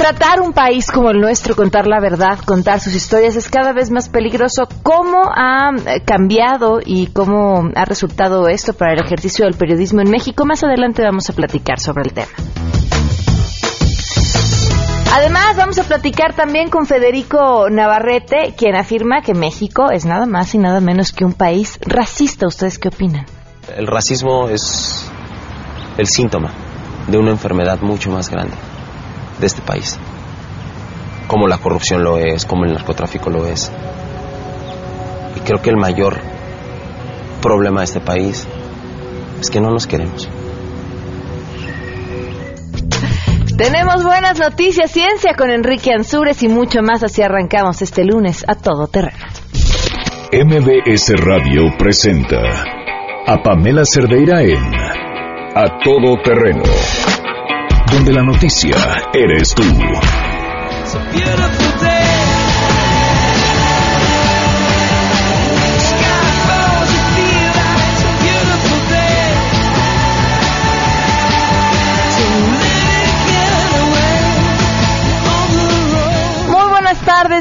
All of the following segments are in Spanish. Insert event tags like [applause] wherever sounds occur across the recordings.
Retratar un país como el nuestro, contar la verdad, contar sus historias es cada vez más peligroso. ¿Cómo ha eh, cambiado y cómo ha resultado esto para el ejercicio del periodismo en México? Más adelante vamos a platicar sobre el tema. Además, vamos a platicar también con Federico Navarrete, quien afirma que México es nada más y nada menos que un país racista. ¿Ustedes qué opinan? El racismo es el síntoma de una enfermedad mucho más grande de este país. Como la corrupción lo es, como el narcotráfico lo es. Y creo que el mayor problema de este país es que no nos queremos. Tenemos buenas noticias, ciencia con Enrique Ansures y mucho más. Así arrancamos este lunes a todo terreno. MBS Radio presenta a Pamela Cerdeira en A Todo Terreno donde la noticia eres tú.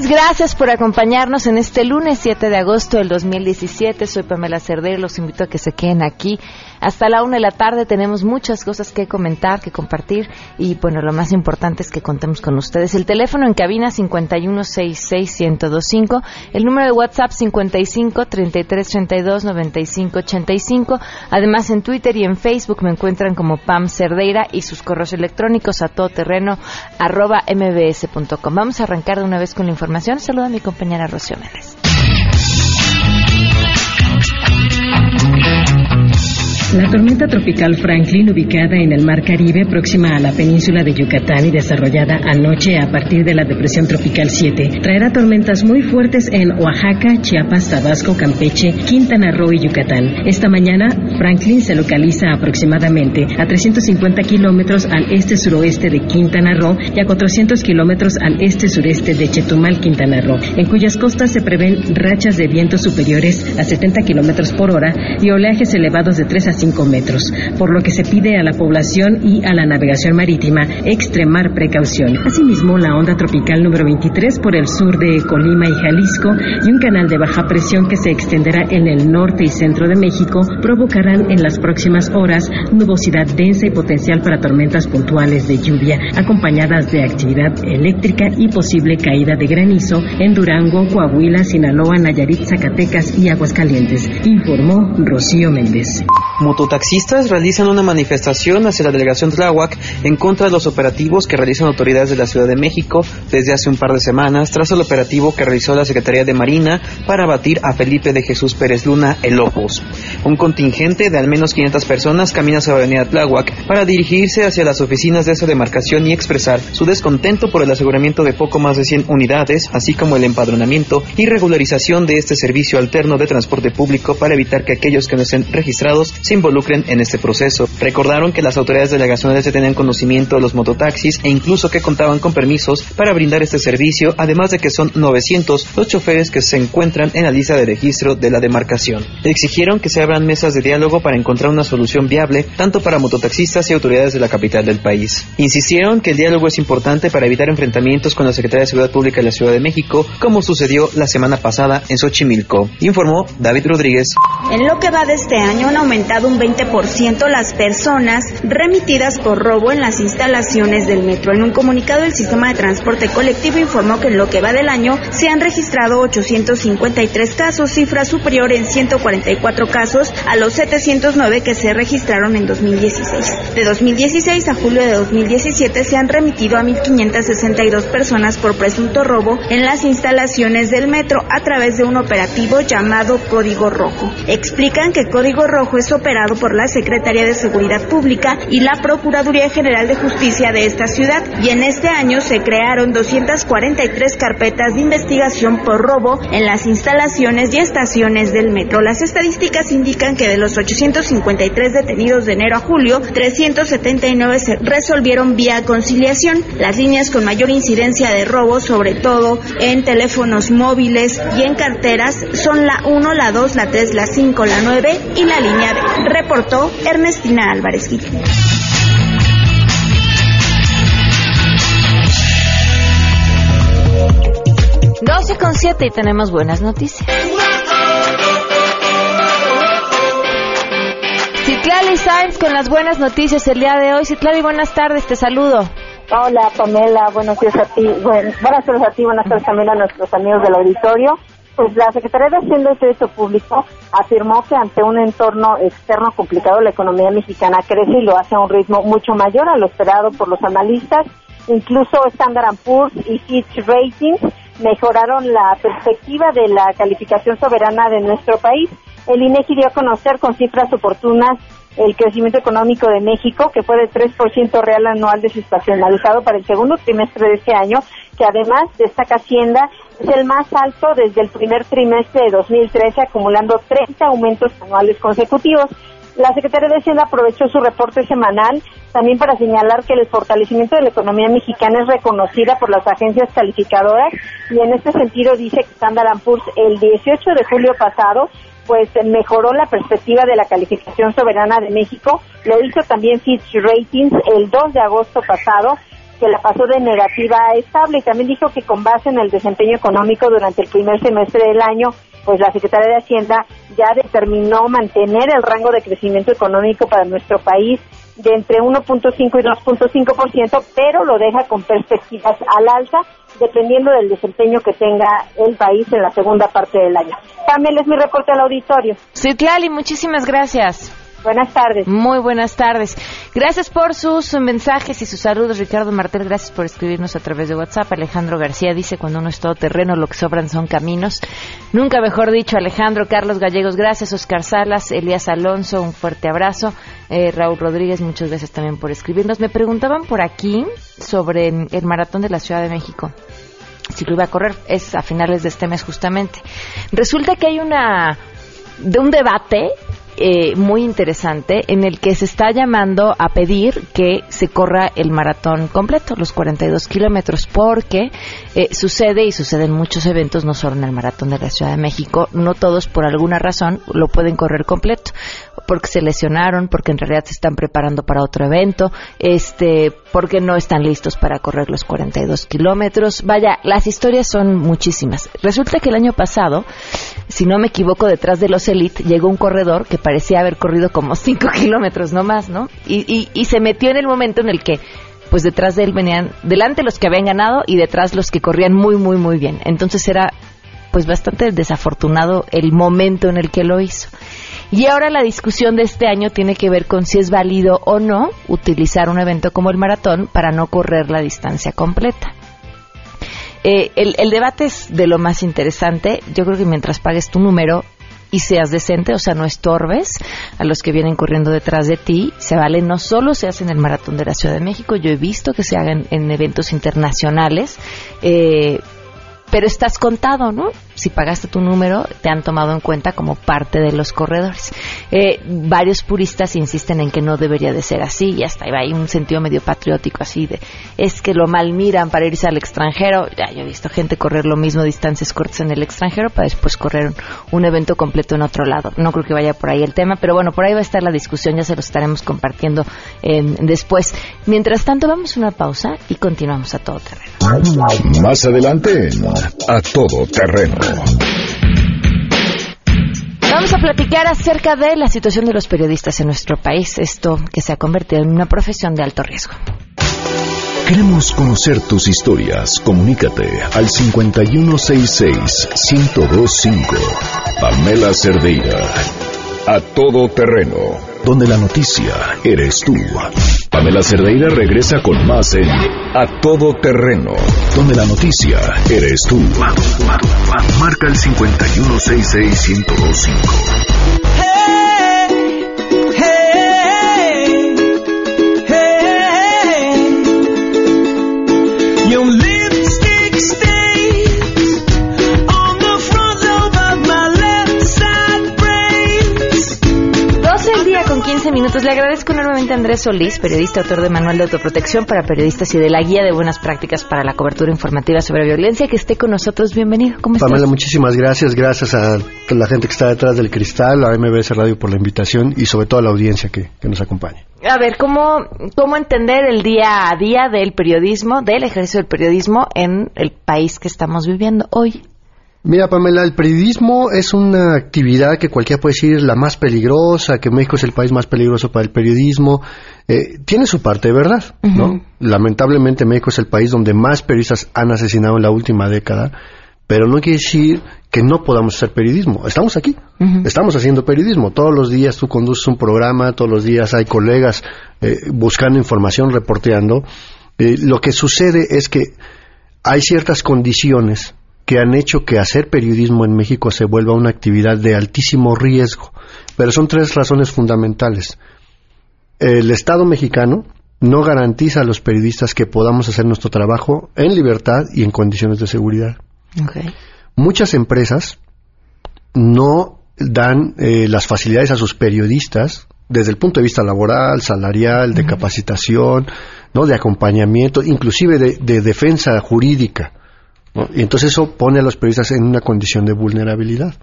Gracias por acompañarnos en este lunes 7 de agosto del 2017. Soy Pamela Cerder, los invito a que se queden aquí hasta la una de la tarde. Tenemos muchas cosas que comentar, que compartir y bueno, lo más importante es que contemos con ustedes. El teléfono en cabina 5166125, el número de WhatsApp 55 9585. Además en Twitter y en Facebook me encuentran como Pam Cerdeira y sus correos electrónicos a todoterreno mbs.com. Vamos a arrancar de una vez con la información. Saluda a mi compañera Rocío Méndez. La tormenta tropical Franklin, ubicada en el Mar Caribe, próxima a la península de Yucatán y desarrollada anoche a partir de la depresión tropical 7, traerá tormentas muy fuertes en Oaxaca, Chiapas, Tabasco, Campeche, Quintana Roo y Yucatán. Esta mañana, Franklin se localiza aproximadamente a 350 kilómetros al este-suroeste de Quintana Roo y a 400 kilómetros al este-sureste de Chetumal, Quintana Roo, en cuyas costas se prevén rachas de vientos superiores a 70 kilómetros por hora y oleajes elevados de 3 a 5 metros, por lo que se pide a la población y a la navegación marítima extremar precaución. Asimismo, la onda tropical número 23 por el sur de Colima y Jalisco y un canal de baja presión que se extenderá en el norte y centro de México provocarán en las próximas horas nubosidad densa y potencial para tormentas puntuales de lluvia, acompañadas de actividad eléctrica y posible caída de granizo en Durango, Coahuila, Sinaloa, Nayarit, Zacatecas y Aguascalientes, informó Rocío Méndez. Mototaxistas realizan una manifestación hacia la delegación Tláhuac en contra de los operativos que realizan autoridades de la Ciudad de México desde hace un par de semanas tras el operativo que realizó la Secretaría de Marina para abatir a Felipe de Jesús Pérez Luna el Opus. Un contingente de al menos 500 personas camina hacia la avenida Tláhuac para dirigirse hacia las oficinas de esa demarcación y expresar su descontento por el aseguramiento de poco más de 100 unidades, así como el empadronamiento y regularización de este servicio alterno de transporte público para evitar que aquellos que no estén registrados se involucren en este proceso. Recordaron que las autoridades delegacionales ya tenían conocimiento de los mototaxis e incluso que contaban con permisos para brindar este servicio, además de que son 900 los choferes que se encuentran en la lista de registro de la demarcación. Exigieron que se abran mesas de diálogo para encontrar una solución viable tanto para mototaxistas y autoridades de la capital del país. Insistieron que el diálogo es importante para evitar enfrentamientos con la Secretaría de Seguridad Pública de la Ciudad de México, como sucedió la semana pasada en Xochimilco, informó David Rodríguez. En lo que va de este año han aumentado un 20% las personas remitidas por robo en las instalaciones del metro. En un comunicado, el sistema de transporte colectivo informó que en lo que va del año se han registrado 853 casos, cifra superior en 144 casos a los 709 que se registraron en 2016. De 2016 a julio de 2017 se han remitido a 1.562 personas por presunto robo en las instalaciones del metro a través de un operativo llamado Código Rojo. Explican que Código Rojo es operativo por la Secretaría de Seguridad Pública y la Procuraduría General de Justicia de esta ciudad y en este año se crearon 243 carpetas de investigación por robo en las instalaciones y estaciones del metro. Las estadísticas indican que de los 853 detenidos de enero a julio, 379 se resolvieron vía conciliación. Las líneas con mayor incidencia de robo, sobre todo en teléfonos móviles y en carteras, son la 1, la 2, la 3, la 5, la 9 y la línea B Reportó Ernestina Álvarez Guillén. Doce con siete y tenemos buenas noticias. Citlali Sainz con las buenas noticias el día de hoy. Citlali, buenas tardes, te saludo. Hola Pamela, buenos días a ti, buenas tardes a ti, buenas tardes también a nuestros amigos del auditorio. Pues la Secretaría de Hacienda y Crédito Público afirmó que ante un entorno externo complicado la economía mexicana crece y lo hace a un ritmo mucho mayor a lo esperado por los analistas. Incluso Standard Poor's y Fitch Ratings mejoraron la perspectiva de la calificación soberana de nuestro país. El INEGI dio a conocer con cifras oportunas el crecimiento económico de México, que fue de 3% real anual desestacionalizado para el segundo trimestre de este año, que además destaca Hacienda, es el más alto desde el primer trimestre de 2013, acumulando 30 aumentos anuales consecutivos. La Secretaría de Hacienda aprovechó su reporte semanal también para señalar que el fortalecimiento de la economía mexicana es reconocida por las agencias calificadoras y en este sentido dice que Standard Poor's el 18 de julio pasado pues mejoró la perspectiva de la calificación soberana de México. Lo hizo también Fitch Ratings el 2 de agosto pasado que la pasó de negativa a estable y también dijo que con base en el desempeño económico durante el primer semestre del año, pues la Secretaría de Hacienda ya determinó mantener el rango de crecimiento económico para nuestro país de entre 1.5 y 2.5%, pero lo deja con perspectivas al alza, dependiendo del desempeño que tenga el país en la segunda parte del año. Pamela es mi reporte al auditorio. Citlali, muchísimas gracias. Buenas tardes. Muy buenas tardes. Gracias por sus mensajes y sus saludos, Ricardo Martel. Gracias por escribirnos a través de WhatsApp. Alejandro García dice, cuando uno es todo terreno, lo que sobran son caminos. Nunca mejor dicho, Alejandro. Carlos Gallegos, gracias. Oscar Salas, Elías Alonso, un fuerte abrazo. Eh, Raúl Rodríguez, muchas gracias también por escribirnos. Me preguntaban por aquí sobre el maratón de la Ciudad de México si lo iba a correr, es a finales de este mes justamente. Resulta que hay una de un debate eh, muy interesante en el que se está llamando a pedir que se corra el maratón completo, los 42 kilómetros, porque eh, sucede y sucede en muchos eventos, no solo en el maratón de la Ciudad de México, no todos por alguna razón lo pueden correr completo, porque se lesionaron, porque en realidad se están preparando para otro evento, este, porque no están listos para correr los 42 kilómetros. Vaya, las historias son muchísimas. Resulta que el año pasado, si no me equivoco, detrás de los Elite llegó un corredor que parecía haber corrido como 5 [laughs] kilómetros no más, ¿no? Y, y, se metió en el momento en el que pues detrás de él venían, delante los que habían ganado y detrás los que corrían muy, muy, muy bien. Entonces era pues bastante desafortunado el momento en el que lo hizo. Y ahora la discusión de este año tiene que ver con si es válido o no utilizar un evento como el maratón para no correr la distancia completa. Eh, el, el, debate es de lo más interesante. Yo creo que mientras pagues tu número, y seas decente, o sea, no estorbes a los que vienen corriendo detrás de ti. Se vale, no solo se hace en el Maratón de la Ciudad de México, yo he visto que se hagan en eventos internacionales, eh, pero estás contado, ¿no? Si pagaste tu número, te han tomado en cuenta como parte de los corredores. Eh, varios puristas insisten en que no debería de ser así y hasta hay un sentido medio patriótico así de es que lo mal miran para irse al extranjero. Ya yo he visto gente correr lo mismo distancias cortas en el extranjero para después correr un, evento completo en otro lado. No creo que vaya por ahí el tema, pero bueno, por ahí va a estar la discusión, ya se lo estaremos compartiendo eh, después. Mientras tanto, vamos a una pausa y continuamos a todo terreno. Más adelante, a todo terreno. Vamos a platicar acerca de la situación de los periodistas en nuestro país, esto que se ha convertido en una profesión de alto riesgo. Queremos conocer tus historias. Comunícate al 5166-1025. Pamela Cerdeira. A todo terreno, donde la noticia eres tú. Pamela Cerdeira regresa con más en A Todo Terreno, donde la noticia eres tú. Marca el 5166125. Minutos. Le agradezco enormemente a Andrés Solís, periodista, autor de Manual de Autoprotección para Periodistas y de la Guía de Buenas Prácticas para la Cobertura Informativa sobre Violencia, que esté con nosotros. Bienvenido. ¿Cómo estás? Pamela, muchísimas gracias. Gracias a la gente que está detrás del cristal, a MBS Radio por la invitación y sobre todo a la audiencia que, que nos acompaña. A ver, ¿cómo, ¿cómo entender el día a día del periodismo, del ejercicio del periodismo en el país que estamos viviendo hoy? Mira, Pamela, el periodismo es una actividad que cualquiera puede decir la más peligrosa, que México es el país más peligroso para el periodismo. Eh, tiene su parte de verdad, ¿no? Lamentablemente México es el país donde más periodistas han asesinado en la última década, pero no quiere decir que no podamos hacer periodismo. Estamos aquí, estamos haciendo periodismo. Todos los días tú conduces un programa, todos los días hay colegas eh, buscando información, reporteando. Eh, lo que sucede es que hay ciertas condiciones que han hecho que hacer periodismo en México se vuelva una actividad de altísimo riesgo. Pero son tres razones fundamentales. El Estado mexicano no garantiza a los periodistas que podamos hacer nuestro trabajo en libertad y en condiciones de seguridad. Muchas empresas no dan eh, las facilidades a sus periodistas desde el punto de vista laboral, salarial, de capacitación, no, de acompañamiento, inclusive de defensa jurídica. Y entonces eso pone a los periodistas en una condición de vulnerabilidad.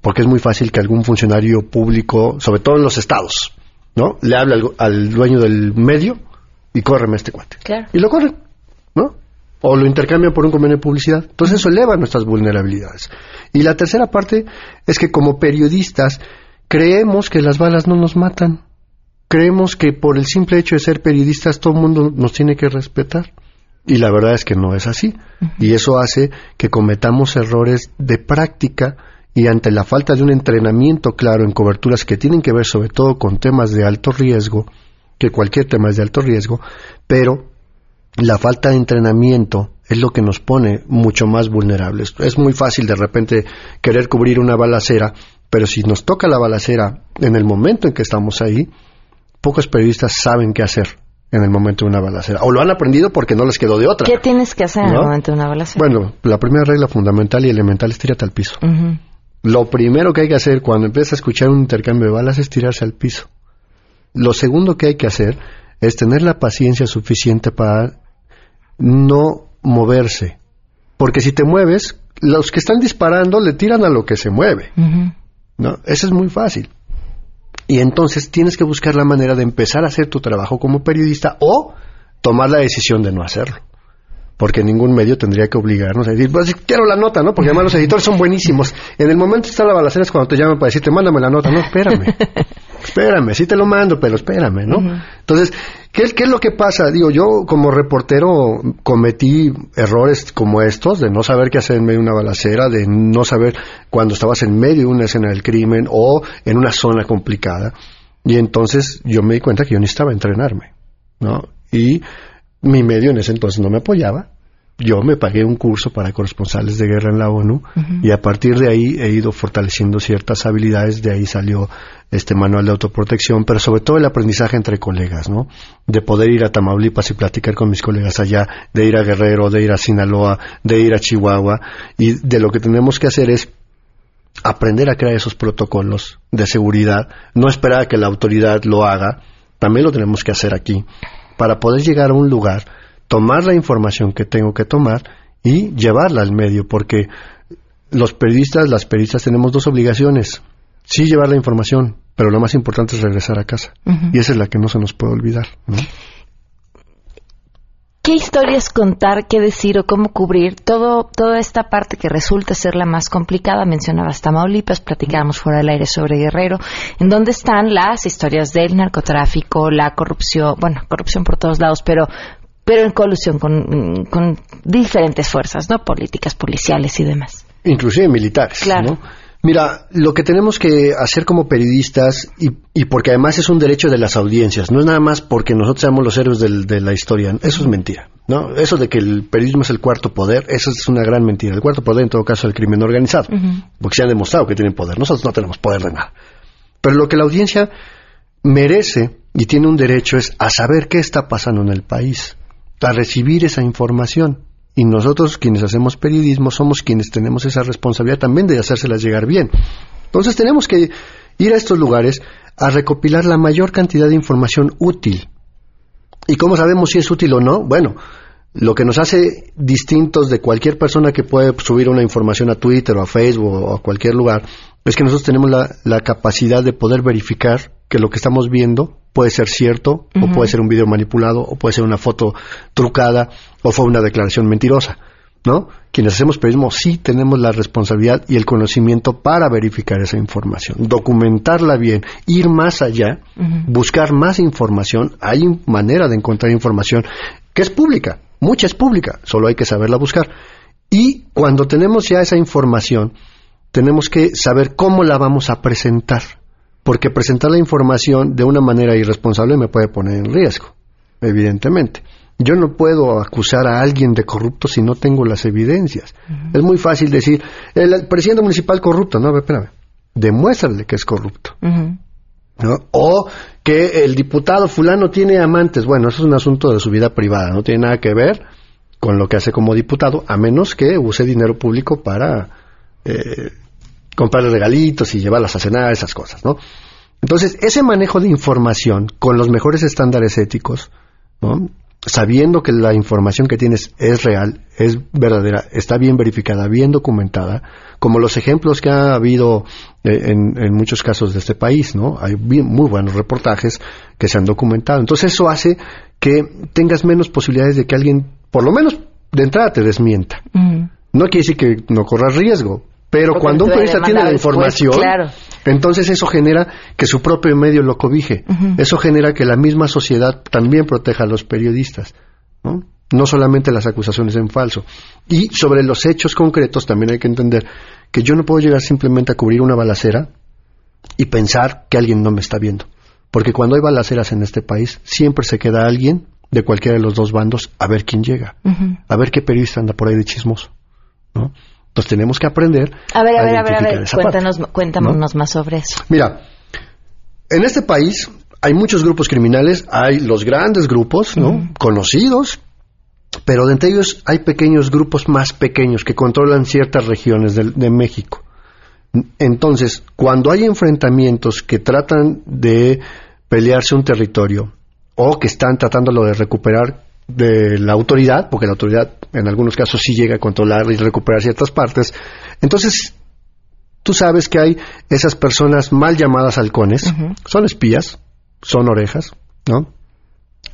Porque es muy fácil que algún funcionario público, sobre todo en los estados, ¿no? Le hable al, dueño del medio y córreme a este cuate. Y lo corren, ¿no? O lo intercambian por un convenio de publicidad. Entonces eso eleva nuestras vulnerabilidades. Y la tercera parte es que como periodistas creemos que las balas no nos matan. Creemos que por el simple hecho de ser periodistas todo el mundo nos tiene que respetar. Y la verdad es que no es así. Y eso hace que cometamos errores de práctica y ante la falta de un entrenamiento claro en coberturas que tienen que ver sobre todo con temas de alto riesgo, que cualquier tema es de alto riesgo, pero la falta de entrenamiento es lo que nos pone mucho más vulnerables. Es muy fácil de repente querer cubrir una balacera, pero si nos toca la balacera en el momento en que estamos ahí, pocos periodistas saben qué hacer en el momento de una balacera. O lo han aprendido porque no les quedó de otra. ¿Qué tienes que hacer en el momento de una balacera? Bueno, la primera regla fundamental y elemental es tirarte al piso. Lo primero que hay que hacer cuando empiezas a escuchar un intercambio de balas es tirarse al piso. Lo segundo que hay que hacer es tener la paciencia suficiente para no moverse. Porque si te mueves, los que están disparando le tiran a lo que se mueve. ¿no? Eso es muy fácil. Y entonces tienes que buscar la manera de empezar a hacer tu trabajo como periodista o tomar la decisión de no hacerlo. Porque ningún medio tendría que obligarnos a decir, pues quiero la nota, ¿no? Porque además los editores son buenísimos. En el momento está la balacera es cuando te llaman para decirte, mándame la nota. No, espérame. [laughs] espérame, sí te lo mando, pero espérame, ¿no? Entonces, ¿qué, ¿qué es lo que pasa? Digo, yo como reportero cometí errores como estos, de no saber qué hacer en medio de una balacera, de no saber cuando estabas en medio de una escena del crimen o en una zona complicada. Y entonces yo me di cuenta que yo necesitaba entrenarme, ¿no? Y mi medio en ese entonces no me apoyaba, yo me pagué un curso para corresponsales de guerra en la ONU y a partir de ahí he ido fortaleciendo ciertas habilidades, de ahí salió este manual de autoprotección, pero sobre todo el aprendizaje entre colegas, ¿no? De poder ir a Tamaulipas y platicar con mis colegas allá, de ir a Guerrero, de ir a Sinaloa, de ir a Chihuahua y de lo que tenemos que hacer es aprender a crear esos protocolos de seguridad, no esperar a que la autoridad lo haga, también lo tenemos que hacer aquí, para poder llegar a un lugar tomar la información que tengo que tomar y llevarla al medio, porque los periodistas, las periodistas tenemos dos obligaciones. Sí llevar la información, pero lo más importante es regresar a casa. Y esa es la que no se nos puede olvidar. ¿Qué historias contar, qué decir o cómo cubrir todo, toda esta parte que resulta ser la más complicada? Mencionabas Tamaulipas, platicábamos fuera del aire sobre Guerrero, en dónde están las historias del narcotráfico, la corrupción, bueno, corrupción por todos lados, pero pero en colusión con, diferentes fuerzas, ¿no? Políticas, policiales y demás. Inclusive militares, claro. Mira, lo que tenemos que hacer como periodistas, y, y, porque además es un derecho de las audiencias, no es nada más porque nosotros seamos los héroes de la historia, eso es mentira, ¿no? Eso de que el periodismo es el cuarto poder, eso es una gran mentira. El cuarto poder, en todo caso, es el crimen organizado, porque se han demostrado que tienen poder, nosotros no tenemos poder de nada. Pero lo que la audiencia merece y tiene un derecho es a saber qué está pasando en el país a recibir esa información. Y nosotros, quienes hacemos periodismo, somos quienes tenemos esa responsabilidad también de hacérselas llegar bien. Entonces tenemos que ir a estos lugares a recopilar la mayor cantidad de información útil. ¿Y cómo sabemos si es útil o no? Bueno, lo que nos hace distintos de cualquier persona que puede subir una información a Twitter o a Facebook o a cualquier lugar es que nosotros tenemos la, capacidad de poder verificar que lo que estamos viendo puede ser cierto, o puede ser un video manipulado, o puede ser una foto trucada, o fue una declaración mentirosa. ¿no? Quienes hacemos periodismo sí tenemos la responsabilidad y el conocimiento para verificar esa información, documentarla bien, ir más allá, buscar más información. Hay manera de encontrar información que es pública, mucha es pública, solo hay que saberla buscar. Y cuando tenemos ya esa información, tenemos que saber cómo la vamos a presentar, porque presentar la información de una manera irresponsable me puede poner en riesgo, evidentemente. Yo no puedo acusar a alguien de corrupto si no tengo las evidencias. Es muy fácil decir, el presidente municipal corrupto. No, espérame. Demuéstrale que es corrupto. O que el diputado fulano tiene amantes. Bueno, eso es un asunto de su vida privada. No tiene nada que ver con lo que hace como diputado, a menos que use dinero público para eh, comprarle regalitos y llevarlas a cenar, esas cosas, ¿no? Entonces, ese manejo de información con los mejores estándares éticos, ¿no? sabiendo que la información que tienes es real, es verdadera, está bien verificada, bien documentada, como los ejemplos que ha habido eh, en, muchos casos de este país, ¿no? Hay muy buenos reportajes que se han documentado. Entonces eso hace que tengas menos posibilidades de que alguien, por lo menos de entrada, te desmienta. No quiere decir que no corras riesgo, pero cuando un periodista tiene la información, entonces eso genera que su propio medio lo cobije. Eso genera que la misma sociedad también proteja a los periodistas. ¿no? no solamente las acusaciones en falso. Y sobre los hechos concretos también hay que entender que yo no puedo llegar simplemente a cubrir una balacera y pensar que alguien no me está viendo. Porque cuando hay balaceras en este país, siempre se queda alguien de cualquiera de los dos bandos a ver quién llega, a ver qué periodista anda por ahí de chismoso. ¿no? Entonces tenemos que aprender. A ver, a, ver, a ver, a ver, cuéntanos, cuéntanos más sobre eso. Mira, en este país hay muchos grupos criminales, hay los grandes grupos, ¿no? Conocidos, pero de entre ellos hay pequeños grupos más pequeños que controlan ciertas regiones de, de México. Entonces, cuando hay enfrentamientos que tratan de pelearse un territorio o que están tratándolo de recuperar de la autoridad, porque la autoridad en algunos casos sí llega a controlar y recuperar ciertas partes. Entonces, tú sabes que hay esas personas mal llamadas halcones, son espías, son orejas, ¿no?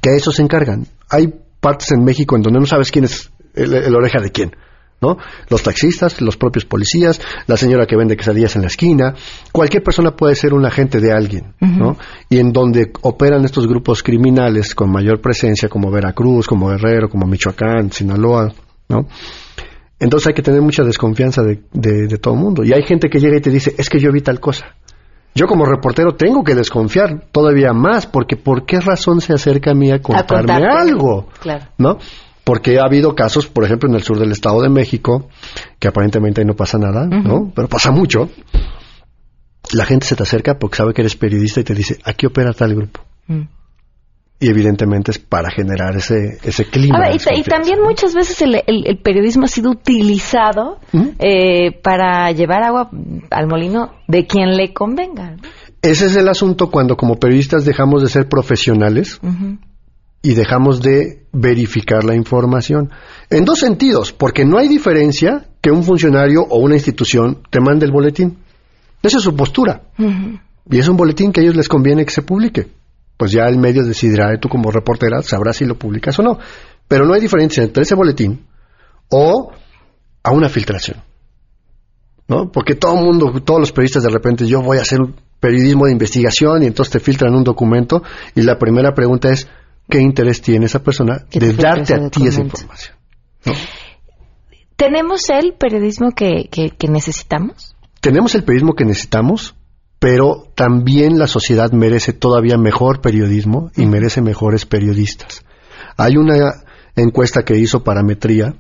Que a eso se encargan. Hay partes en México en donde no sabes quién es el oreja de quién. ¿No? Los taxistas, los propios policías, la señora que vende quesadillas en la esquina, cualquier persona puede ser un agente de alguien, ¿no? Y en donde operan estos grupos criminales con mayor presencia, como Veracruz, como Guerrero, como Michoacán, Sinaloa, ¿no? Entonces hay que tener mucha desconfianza de, de, todo el mundo. Y hay gente que llega y te dice, es que yo vi tal cosa. Yo como reportero tengo que desconfiar todavía más, porque ¿por qué razón se acerca a mí a contarme algo? Claro. ¿No? Porque ha habido casos, por ejemplo, en el sur del Estado de México, que aparentemente ahí no pasa nada, ¿no? Pero pasa mucho. La gente se te acerca porque sabe que eres periodista y te dice, aquí opera tal grupo. Mm. Y evidentemente es para generar ese, ese clima. y, también muchas veces el, periodismo ha sido utilizado eh, para llevar agua al molino de quien le convenga. Ese es el asunto cuando como periodistas dejamos de ser profesionales y dejamos de verificar la información. En dos sentidos, porque no hay diferencia que un funcionario o una institución te mande el boletín. Esa es su postura. Y es un boletín que a ellos les conviene que se publique. Pues ya el medio decidirá, tú como reportera sabrás si lo publicas o no. Pero no hay diferencia entre ese boletín o a una filtración. ¿No? Porque todo el mundo, todos los periodistas de repente, yo voy a hacer un periodismo de investigación y entonces te filtran un documento y la primera pregunta es, qué interés tiene esa persona de darte a ti esa información. ¿Tenemos el periodismo que, necesitamos? Tenemos el periodismo que necesitamos, pero también la sociedad merece todavía mejor periodismo y merece mejores periodistas. Hay una encuesta que hizo Parametría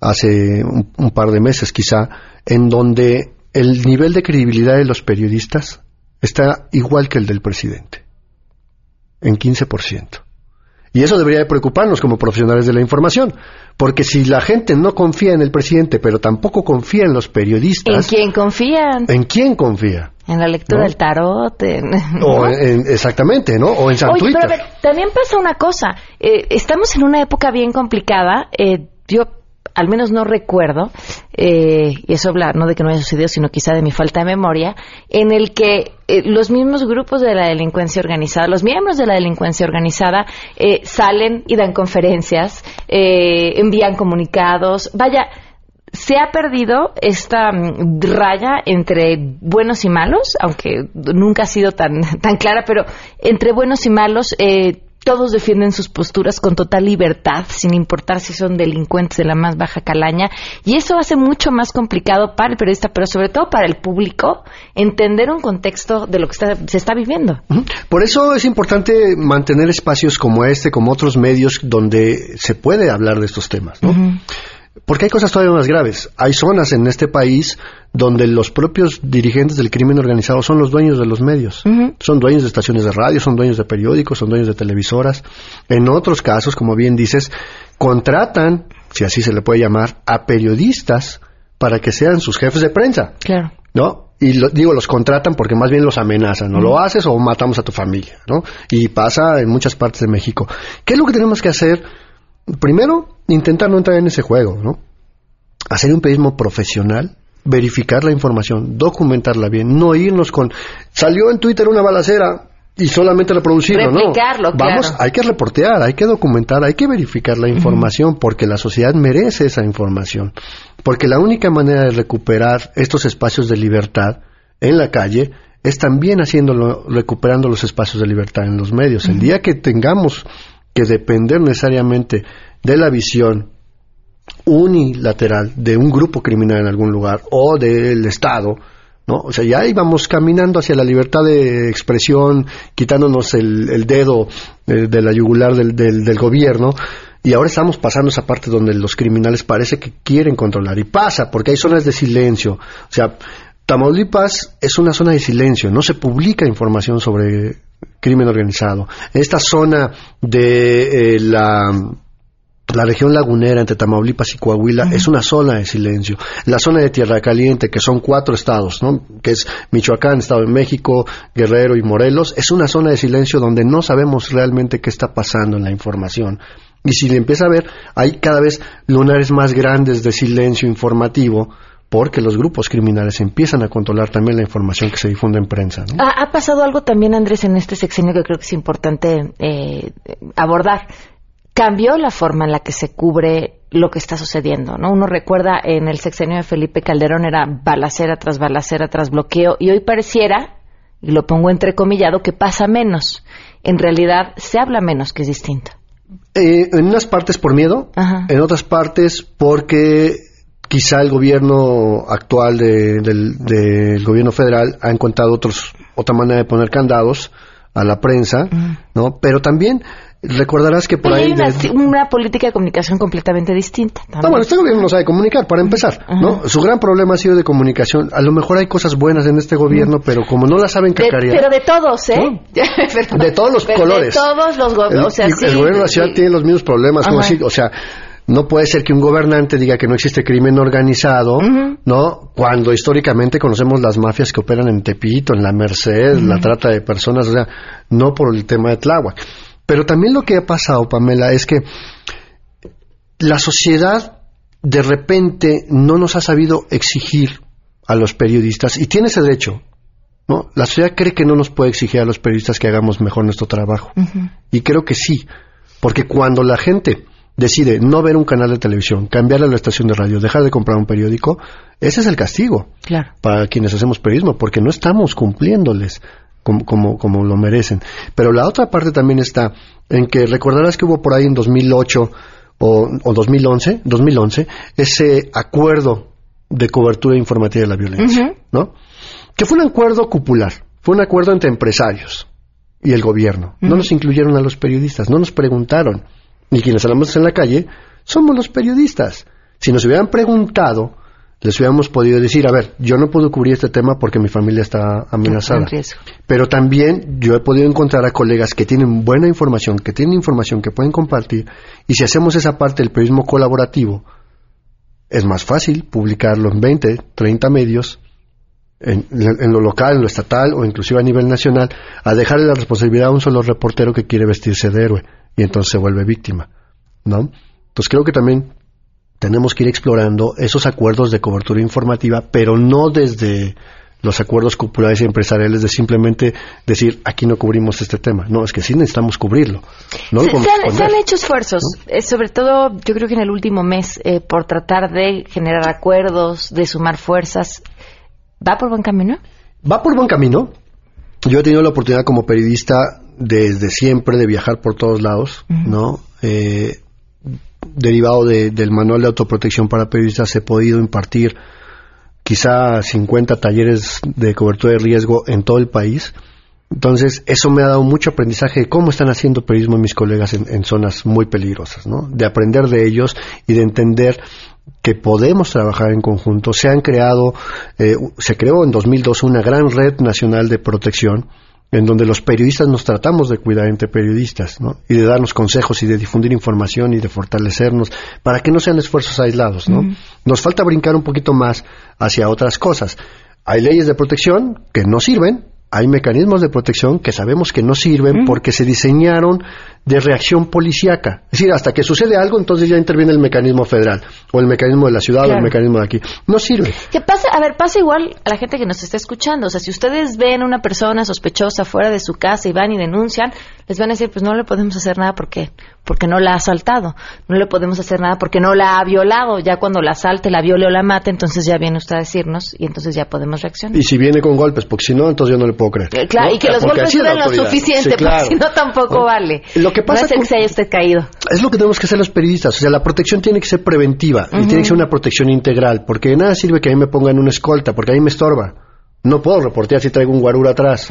hace un, par de meses quizá, en donde el nivel de credibilidad de los periodistas está igual que el del presidente, en 15%. Y eso debería preocuparnos como profesionales de la información, porque si la gente no confía en el presidente, pero tampoco confía en los periodistas... ¿En quién confían? ¿En quién confía? En la lectura del tarot. [laughs] o exactamente, ¿no? O en San Oye, también pasa una cosa. Eh, estamos en una época bien complicada. Eh, yo al menos no recuerdo, eh, y eso habla no de que no haya sucedido, sino quizá de mi falta de memoria, en el que eh, los mismos grupos de la delincuencia organizada, los miembros de la delincuencia organizada, eh, salen y dan conferencias, envían comunicados, vaya, se ha perdido esta mm, raya entre buenos y malos, aunque nunca ha sido tan, [laughs] tan clara, pero entre buenos y malos, eh, todos defienden sus posturas con total libertad, sin importar si son delincuentes de la más baja calaña, y eso hace mucho más complicado para el periodista, pero sobre todo para el público, entender un contexto de lo que se está viviendo. Por eso es importante mantener espacios como este, como otros medios, donde se puede hablar de estos temas. ¿no? Porque hay cosas todavía más graves. Hay zonas en este país donde los propios dirigentes del crimen organizado son los dueños de los medios. Son dueños de estaciones de radio, son dueños de periódicos, son dueños de televisoras. En otros casos, como bien dices, contratan, si así se le puede llamar, a periodistas para que sean sus jefes de prensa. Claro. ¿No? Y digo, los contratan porque más bien los amenazan. No lo haces o matamos a tu familia, ¿no? Y pasa en muchas partes de México. ¿Qué es lo que tenemos que hacer? Primero, intentar no entrar en ese juego, ¿no? Hacer un periodismo profesional, verificar la información, documentarla bien, no irnos con salió en Twitter una balacera y solamente reproducirlo, ¿no? Vamos, hay que reportear, hay que documentar, hay que verificar la información porque la sociedad merece esa información. Porque la única manera de recuperar estos espacios de libertad en la calle es también haciéndolo, recuperando los espacios de libertad en los medios. El día que tengamos que depender necesariamente de la visión unilateral de un grupo criminal en algún lugar o del Estado, ¿no? O sea, ya íbamos caminando hacia la libertad de expresión, quitándonos el, dedo eh, de, la yugular del, del, gobierno, y ahora estamos pasando esa parte donde los criminales parece que quieren controlar, y pasa, porque hay zonas de silencio, o sea, Tamaulipas es una zona de silencio, no se publica información sobre crimen organizado. Esta zona de eh, la la región lagunera entre Tamaulipas y Coahuila es una zona de silencio. La zona de Tierra Caliente, que son cuatro estados, ¿no? que es Michoacán, Estado de México, Guerrero y Morelos, es una zona de silencio donde no sabemos realmente qué está pasando en la información. Y si le empieza a ver, hay cada vez lunares más grandes de silencio informativo porque los grupos criminales empiezan a controlar también la información que se difunde en prensa. Ha, pasado algo también, Andrés, en este sexenio que creo que es importante eh, abordar. Cambió la forma en la que se cubre lo que está sucediendo, ¿no? Uno recuerda en el sexenio de Felipe Calderón era balacera tras balacera tras bloqueo y hoy pareciera, y lo pongo entrecomillado, que pasa menos. En realidad se habla menos, que es distinto. Eh, en unas partes por miedo, en otras partes porque quizá el gobierno actual del, gobierno federal ha encontrado otros, otra manera de poner candados a la prensa, ¿no? Pero también recordarás que por ahí... Hay una, política de comunicación completamente distinta. No, bueno, este gobierno no sabe comunicar, para empezar, ¿no? Su gran problema ha sido de comunicación. A lo mejor hay cosas buenas en este gobierno, pero como no las saben cacarear... pero de todos, ¿eh? [laughs] de todos los colores. De todos los gobiernos, el, el gobierno de la ciudad tiene los mismos problemas, como decir, o sea no puede ser que un gobernante diga que no existe crimen organizado, ¿no? Cuando históricamente conocemos las mafias que operan en Tepito, en la Merced, la trata de personas, o sea, no por el tema de Tláhuac. Pero también lo que ha pasado, Pamela, es que la sociedad de repente no nos ha sabido exigir a los periodistas, y tiene ese derecho, ¿no? La sociedad cree que no nos puede exigir a los periodistas que hagamos mejor nuestro trabajo. Y creo que sí, porque cuando la gente decide no ver un canal de televisión, cambiarle a la estación de radio, dejar de comprar un periódico, ese es el castigo para quienes hacemos periodismo, porque no estamos cumpliéndoles como, como, lo merecen. Pero la otra parte también está en que recordarás que hubo por ahí en 2008 o, o 2011, 2011 ese acuerdo de cobertura informativa de la violencia, ¿no? Que fue un acuerdo cupular, fue un acuerdo entre empresarios y el gobierno. No nos incluyeron a los periodistas, no nos preguntaron ni quienes hablamos en la calle, somos los periodistas. Si nos hubieran preguntado, les hubiéramos podido decir, a ver, yo no puedo cubrir este tema porque mi familia está amenazada. Pero también yo he podido encontrar a colegas que tienen buena información, que tienen información que pueden compartir, y si hacemos esa parte del periodismo colaborativo, es más fácil publicarlo en 20, 30 medios, en, en, lo local, en lo estatal o inclusive a nivel nacional, a dejarle la responsabilidad a un solo reportero que quiere vestirse de héroe y entonces se vuelve víctima, ¿no? Entonces creo que también tenemos que ir explorando esos acuerdos de cobertura informativa, pero no desde los acuerdos populares y empresariales de simplemente decir aquí no cubrimos este tema. No, es que sí necesitamos cubrirlo. se, han, hecho esfuerzos, eh, sobre todo yo creo que en el último mes, eh, por tratar de generar acuerdos, de sumar fuerzas. ¿Va por buen camino? Va por buen camino. Yo he tenido la oportunidad como periodista desde siempre de viajar por todos lados, ¿no? Eh, derivado del manual de autoprotección para periodistas he podido impartir quizá 50 talleres de cobertura de riesgo en todo el país. Entonces, eso me ha dado mucho aprendizaje de cómo están haciendo periodismo mis colegas en, zonas muy peligrosas, ¿no? De aprender de ellos y de entender que podemos trabajar en conjunto. Se han creado, eh, se creó en 2002 una gran red nacional de protección en donde los periodistas nos tratamos de cuidar entre periodistas, ¿no? Y de darnos consejos y de difundir información y de fortalecernos para que no sean esfuerzos aislados, ¿no? Nos falta brincar un poquito más hacia otras cosas. Hay leyes de protección que no sirven, hay mecanismos de protección que sabemos que no sirven porque se diseñaron de reacción policíaca. Es decir, hasta que sucede algo, entonces ya interviene el mecanismo federal, o el mecanismo de la ciudad, o el mecanismo de aquí. No sirve. ¿Qué pasa? A ver, pasa igual a la gente que nos está escuchando. O sea, si ustedes ven una persona sospechosa fuera de su casa y van y denuncian, les van a decir, pues no le podemos hacer nada porque porque no la ha asaltado. No le podemos hacer nada porque no la ha violado. Ya cuando la asalte, la viole o la mate, entonces ya viene usted a decirnos y entonces ya podemos reaccionar. Y si viene con golpes, porque si no, entonces yo no le puedo creer. Eh, claro, y que los golpes sean lo suficiente, porque si no tampoco vale. Lo que pasa es que se haya usted caído. Es lo que tenemos que hacer los periodistas. O sea, la protección tiene que ser preventiva y tiene que ser una protección integral, porque de nada sirve que a mí me pongan una escolta, porque a mí me estorba. No puedo reportear si traigo un guarura atrás,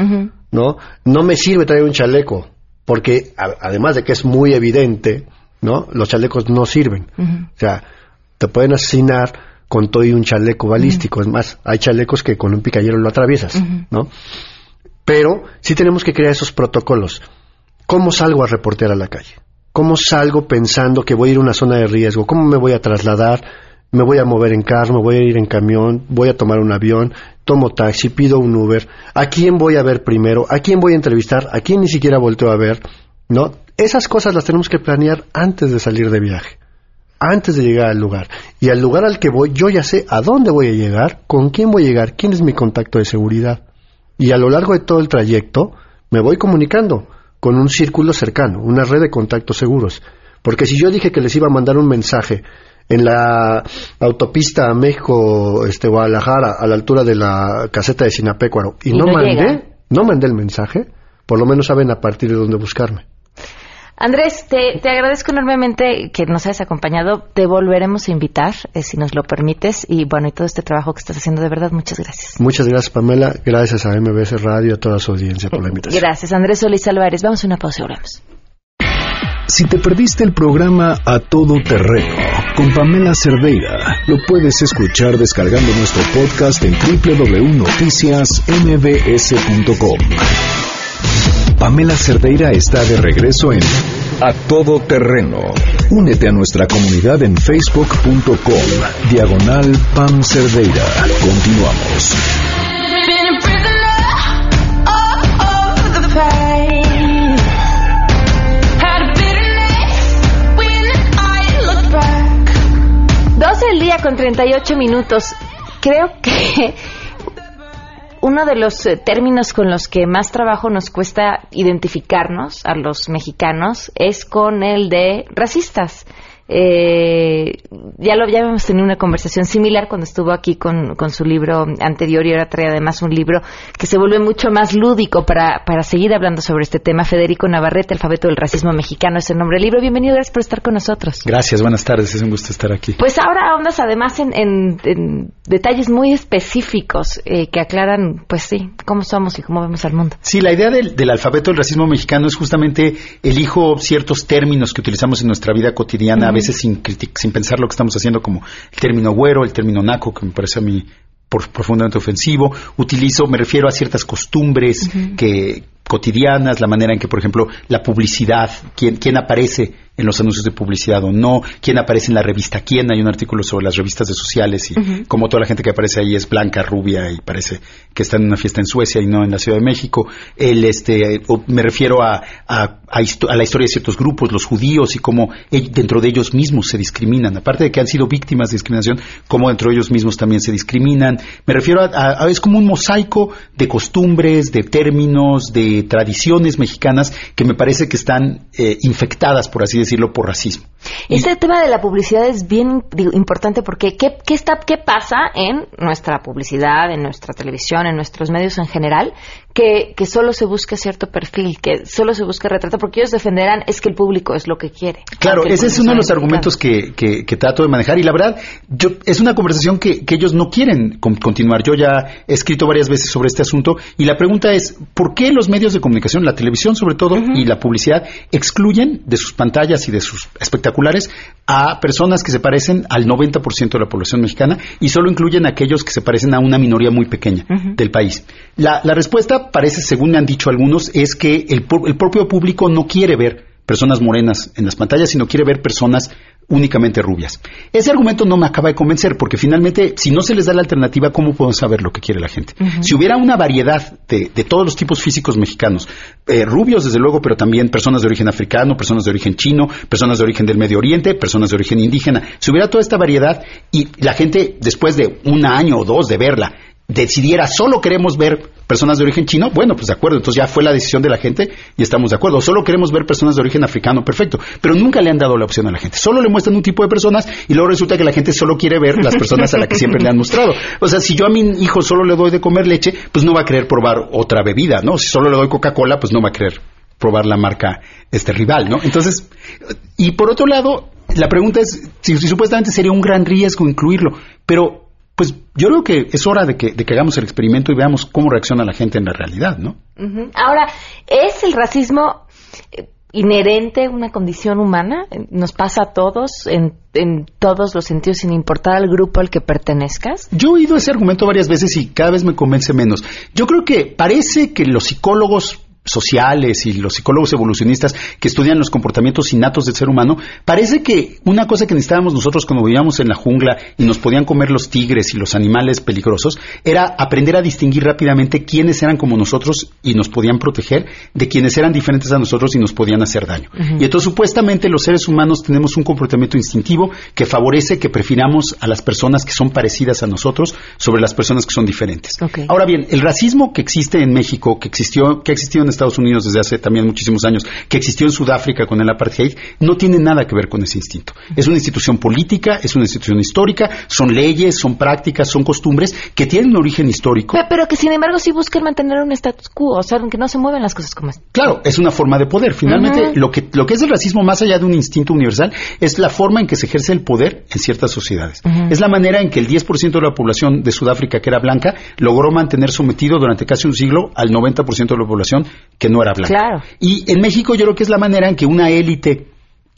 ¿no? No me sirve traer un chaleco, porque además de que es muy evidente, ¿no? Los chalecos no sirven. O sea, te pueden asesinar con todo y un chaleco balístico. Es más, hay chalecos que con un picayero lo atraviesas, ¿no? Pero sí tenemos que crear esos protocolos. ¿Cómo salgo a reportear a la calle? ¿Cómo salgo pensando que voy a ir a una zona de riesgo? ¿Cómo me voy a trasladar? ¿Me voy a mover en carro? ¿Me voy a ir en camión? ¿Voy a tomar un avión? ¿Tomo taxi? ¿Pido un Uber? ¿A quién voy a ver primero? ¿A quién voy a entrevistar? ¿A quién ni siquiera volteo a ver? ¿No? Esas cosas las tenemos que planear antes de salir de viaje, antes de llegar al lugar. Y al lugar al que voy, yo ya sé a dónde voy a llegar, con quién voy a llegar, quién es mi contacto de seguridad. Y a lo largo de todo el trayecto, me voy comunicando con un círculo cercano, una red de contactos seguros. Porque si yo dije que les iba a mandar un mensaje en la autopista México este Guadalajara a la altura de la caseta de Sinapecuaro y, no, mandé, no mandé el mensaje, por lo menos saben a partir de dónde buscarme. Andrés, te, agradezco enormemente que nos hayas acompañado. Te volveremos a invitar, eh, si nos lo permites. Y bueno, y todo este trabajo que estás haciendo, de verdad, muchas gracias. Muchas gracias, Pamela. Gracias a MBS Radio y a toda su audiencia por la invitación. Gracias, Andrés Solís Álvarez. Vamos a una pausa y volvemos. Si te perdiste el programa A Todo Terreno con Pamela Cerdeira, lo puedes escuchar descargando nuestro podcast en www.noticiasmbs.com. Pamela Cerdeira está de regreso en A Todo Terreno. Únete a nuestra comunidad en facebook.com, diagonal Pam Cerdeira. Continuamos. Dos el día con 38 minutos. Creo que uno de los eh, términos con los que más trabajo nos cuesta identificarnos a los mexicanos es con el de racistas. Eh, ya lo ya habíamos tenido una conversación similar cuando estuvo aquí con, con, su libro anterior y ahora trae además un libro que se vuelve mucho más lúdico para, para seguir hablando sobre este tema. Federico Navarrete, Alfabeto del Racismo Mexicano es el nombre del libro. Bienvenido, gracias por estar con nosotros. Gracias, buenas tardes, es un gusto estar aquí. Pues ahora ahondas además en, en, detalles muy específicos eh, que aclaran, pues sí, cómo somos y cómo vemos al mundo. Sí, la idea del, del alfabeto del racismo mexicano es justamente elijo ciertos términos que utilizamos en nuestra vida cotidiana, veces sin, sin pensar lo que estamos haciendo, como el término güero, el término naco, que me parece a mí profundamente ofensivo. Utilizo, me refiero a ciertas costumbres que cotidianas, la manera en que, por ejemplo, la publicidad, quién, quién aparece en los anuncios de publicidad o no, quién aparece en la revista quién. Hay un artículo sobre las revistas de sociales y cómo toda la gente que aparece ahí es blanca, rubia y parece que está en una fiesta en Suecia y no en la Ciudad de México. El, este, me refiero a, a, la historia de ciertos grupos, los judíos y cómo dentro de ellos mismos se discriminan. Aparte de que han sido víctimas de discriminación, cómo dentro de ellos mismos también se discriminan. Me refiero a, a es como un mosaico de costumbres, de términos, de tradiciones mexicanas que me parece que están eh, infectadas, por así decirlo, por racismo. Este tema de la publicidad es bien importante porque ¿qué, ¿qué pasa en nuestra publicidad, en nuestra televisión, en nuestros medios en general? Que, que solo se busca cierto perfil, que solo se busca retrato, porque ellos defenderán es que el público es lo que quiere. Claro, ese es uno de los argumentos que, que, trato de manejar y la verdad yo, es una conversación que, que ellos no quieren continuar. Yo ya he escrito varias veces sobre este asunto y la pregunta es, ¿por qué los medios de comunicación, la televisión sobre todo y la publicidad, excluyen de sus pantallas y de sus espectaculares a personas que se parecen al 90% de la población mexicana y solo incluyen a aquellos que se parecen a una minoría muy pequeña del país? La, respuesta parece, según me han dicho algunos, es que el, el propio público no quiere ver personas morenas en las pantallas, sino quiere ver personas únicamente rubias. Ese argumento no me acaba de convencer, porque finalmente, si no se les da la alternativa, ¿cómo podemos saber lo que quiere la gente? Si hubiera una variedad de, todos los tipos físicos mexicanos, eh, rubios desde luego, pero también personas de origen africano, personas de origen chino, personas de origen del Medio Oriente, personas de origen indígena, si hubiera toda esta variedad y la gente, después de un año o dos de verla, decidiera solo queremos ver personas de origen chino, bueno, pues de acuerdo, entonces ya fue la decisión de la gente y estamos de acuerdo. Solo queremos ver personas de origen africano, perfecto, pero nunca le han dado la opción a la gente. Solo le muestran un tipo de personas y luego resulta que la gente solo quiere ver las personas a las que siempre le han mostrado. O sea, si yo a mi hijo solo le doy de comer leche, pues no va a querer probar otra bebida, ¿no? Si solo le doy Coca-Cola, pues no va a querer probar la marca este rival, ¿no? Entonces, y por otro lado, la pregunta es si supuestamente sería un gran riesgo incluirlo, pero pues yo creo que es hora de que, de que hagamos el experimento y veamos cómo reacciona la gente en la realidad, ¿no? Ahora, ¿es el racismo eh, inherente, una condición humana? ¿Nos pasa a todos, en, en, todos los sentidos, sin importar al grupo al que pertenezcas? Yo he oído ese argumento varias veces y cada vez me convence menos. Yo creo que parece que los psicólogos sociales y los psicólogos evolucionistas que estudian los comportamientos innatos del ser humano, parece que una cosa que necesitábamos nosotros cuando vivíamos en la jungla y nos podían comer los tigres y los animales peligrosos, era aprender a distinguir rápidamente quiénes eran como nosotros y nos podían proteger de quienes eran diferentes a nosotros y nos podían hacer daño. Y entonces supuestamente los seres humanos tenemos un comportamiento instintivo que favorece que prefiramos a las personas que son parecidas a nosotros sobre las personas que son diferentes. Ahora bien, el racismo que existe en México, que existió, que ha existido en Estados Unidos desde hace también muchísimos años, que existió en Sudáfrica con el apartheid, no tiene nada que ver con ese instinto. Es una institución política, es una institución histórica, son leyes, son prácticas, son costumbres que tienen un origen histórico. Pero, que sin embargo sí buscan mantener un status quo, o sea, que no se mueven las cosas como es. Claro, es una forma de poder. Finalmente, lo, que, lo que es el racismo, más allá de un instinto universal, es la forma en que se ejerce el poder en ciertas sociedades. Es la manera en que el 10% de la población de Sudáfrica, que era blanca, logró mantener sometido durante casi un siglo al 90% de la población que no era blanca. Y en México yo creo que es la manera en que una élite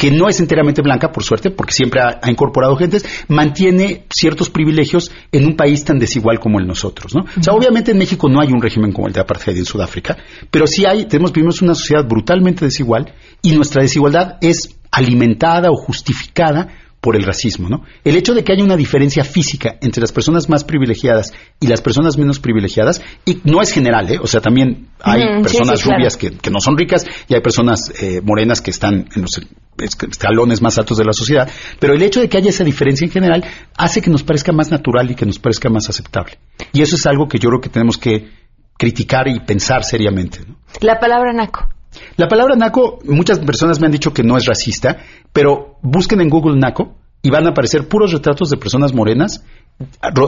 que no es enteramente blanca, por suerte, porque siempre ha, incorporado gentes, mantiene ciertos privilegios en un país tan desigual como el nosotros, ¿no? O sea, obviamente en México no hay un régimen como el de apartheid en Sudáfrica, pero sí hay, tenemos, vivimos una sociedad brutalmente desigual y nuestra desigualdad es alimentada o justificada por el racismo, ¿no? El hecho de que haya una diferencia física entre las personas más privilegiadas y las personas menos privilegiadas, y no es general, ¿eh? O sea, también hay personas rubias que, no son ricas y hay personas eh, morenas que están en los escalones más altos de la sociedad, pero el hecho de que haya esa diferencia en general hace que nos parezca más natural y que nos parezca más aceptable. Y eso es algo que yo creo que tenemos que criticar y pensar seriamente. ¿no? La palabra naco. La palabra naco, muchas personas me han dicho que no es racista, pero busquen en Google naco y van a aparecer puros retratos de personas morenas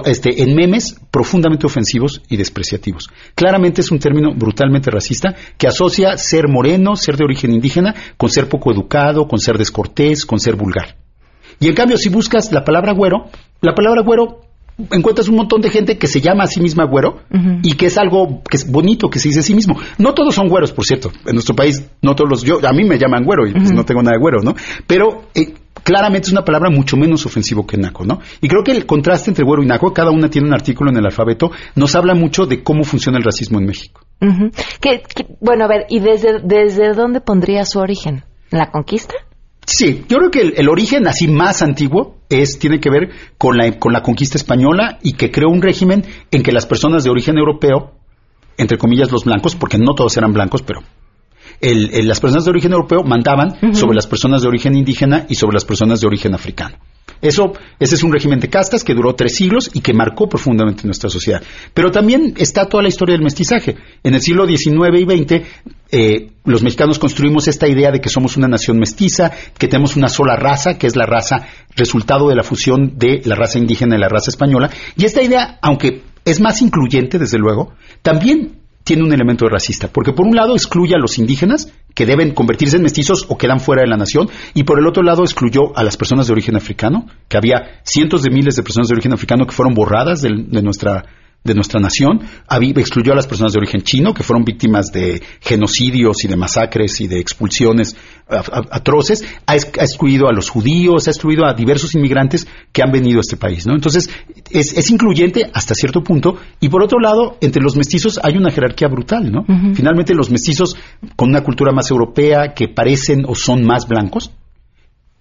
este, en memes profundamente ofensivos y despreciativos. Claramente es un término brutalmente racista que asocia ser moreno, ser de origen indígena, con ser poco educado, con ser descortés, con ser vulgar. Y en cambio, si buscas la palabra güero, la palabra güero encuentras un montón de gente que se llama a sí misma güero y que es algo que es bonito que se dice a sí mismo. No todos son güeros, por cierto. En nuestro país no todos los yo a mí me llaman güero y pues no tengo nada de güero, ¿no? Pero eh, claramente es una palabra mucho menos ofensivo que naco, ¿no? Y creo que el contraste entre güero y naco, cada una tiene un artículo en el alfabeto, nos habla mucho de cómo funciona el racismo en México. bueno, a ver, ¿y desde desde dónde pondría su origen? ¿La conquista? Sí, yo creo que el, el, origen así más antiguo es tiene que ver con la, con la conquista española y que creó un régimen en que las personas de origen europeo, entre comillas los blancos, porque no todos eran blancos, pero el, el, las personas de origen europeo mandaban uh -huh. sobre las personas de origen indígena y sobre las personas de origen africano. Eso, ese es un régimen de castas que duró tres siglos y que marcó profundamente nuestra sociedad. Pero también está toda la historia del mestizaje. En el siglo XIX y XX, eh, los mexicanos construimos esta idea de que somos una nación mestiza, que tenemos una sola raza, que es la raza resultado de la fusión de la raza indígena y la raza española. Y esta idea, aunque es más incluyente, desde luego, también tiene un elemento racista, porque por un lado excluye a los indígenas, que deben convertirse en mestizos o quedan fuera de la nación, y por el otro lado excluyó a las personas de origen africano, que había cientos de miles de personas de origen africano que fueron borradas de, de nuestra de nuestra nación, excluyó a las personas de origen chino, que fueron víctimas de genocidios y de masacres y de expulsiones atroces, ha excluido a los judíos, ha excluido a diversos inmigrantes que han venido a este país, ¿no? Entonces, es, es incluyente hasta cierto punto, y por otro lado, entre los mestizos hay una jerarquía brutal, ¿no? Uh -huh. Finalmente, los mestizos con una cultura más europea, que parecen o son más blancos,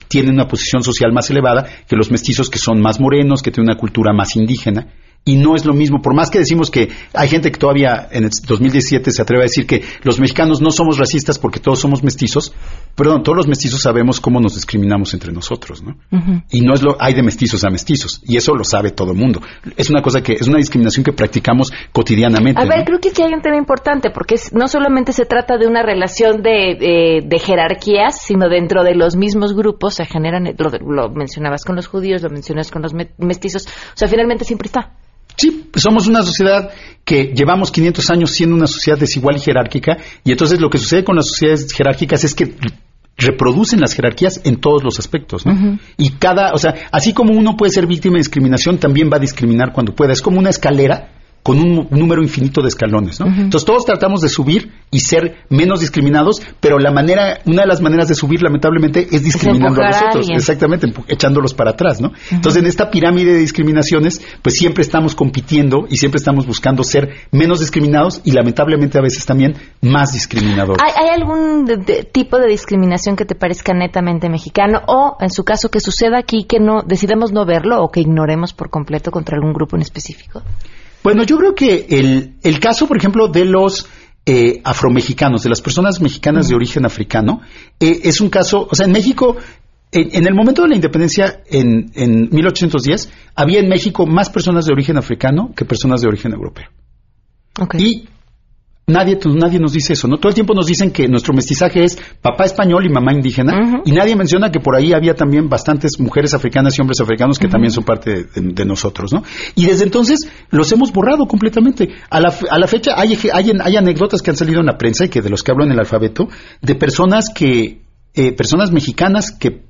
tienen una posición social más elevada que los mestizos que son más morenos, que tienen una cultura más indígena, y no es lo mismo, por más que decimos que hay gente que todavía en el 2017 se atreve a decir que los mexicanos no somos racistas porque todos somos mestizos, perdón, todos los mestizos sabemos cómo nos discriminamos entre nosotros, ¿no? Uh -huh. Y no es lo, hay de mestizos a mestizos, y eso lo sabe todo el mundo. Es una cosa que, es una discriminación que practicamos cotidianamente. A ver, ¿no? creo que aquí hay un tema importante, porque es, no solamente se trata de una relación de, de, de, jerarquías, sino dentro de los mismos grupos se generan, lo, lo mencionabas con los judíos, lo mencionas con los mestizos, o sea, finalmente siempre está. Sí, somos una sociedad que llevamos 500 años siendo una sociedad desigual y jerárquica, y entonces lo que sucede con las sociedades jerárquicas es que reproducen las jerarquías en todos los aspectos, ¿no? Uh -huh. Y cada, o sea, así como uno puede ser víctima de discriminación, también va a discriminar cuando pueda. Es como una escalera con un número infinito de escalones, ¿no? Uh -huh. Entonces todos tratamos de subir y ser menos discriminados, pero la manera, una de las maneras de subir, lamentablemente, es discriminando es a los otros, a exactamente, echándolos para atrás, ¿no? Uh -huh. Entonces en esta pirámide de discriminaciones, pues siempre estamos compitiendo y siempre estamos buscando ser menos discriminados y lamentablemente a veces también más discriminadores. ¿Hay, hay algún de, de, tipo de discriminación que te parezca netamente mexicano o, en su caso, que suceda aquí que no decidamos no verlo o que ignoremos por completo contra algún grupo en específico? Bueno, yo creo que el, el caso, por ejemplo, de los eh, afromexicanos, de las personas mexicanas de origen africano, eh, es un caso, o sea, en México, en, en, el momento de la independencia, en, en 1810, había en México más personas de origen africano que personas de origen europeo. Okay. Y Nadie, nadie nos dice eso, ¿no? Todo el tiempo nos dicen que nuestro mestizaje es papá español y mamá indígena, uh -huh. y nadie menciona que por ahí había también bastantes mujeres africanas y hombres africanos que uh -huh. también son parte de, de, nosotros, ¿no? Y desde entonces los hemos borrado completamente. A la, a la fecha hay, hay, hay, anécdotas que han salido en la prensa y que de los que hablo en el alfabeto, de personas que, eh, personas mexicanas que,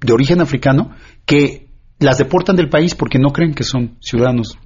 de origen africano, que las deportan del país porque no creen que son ciudadanos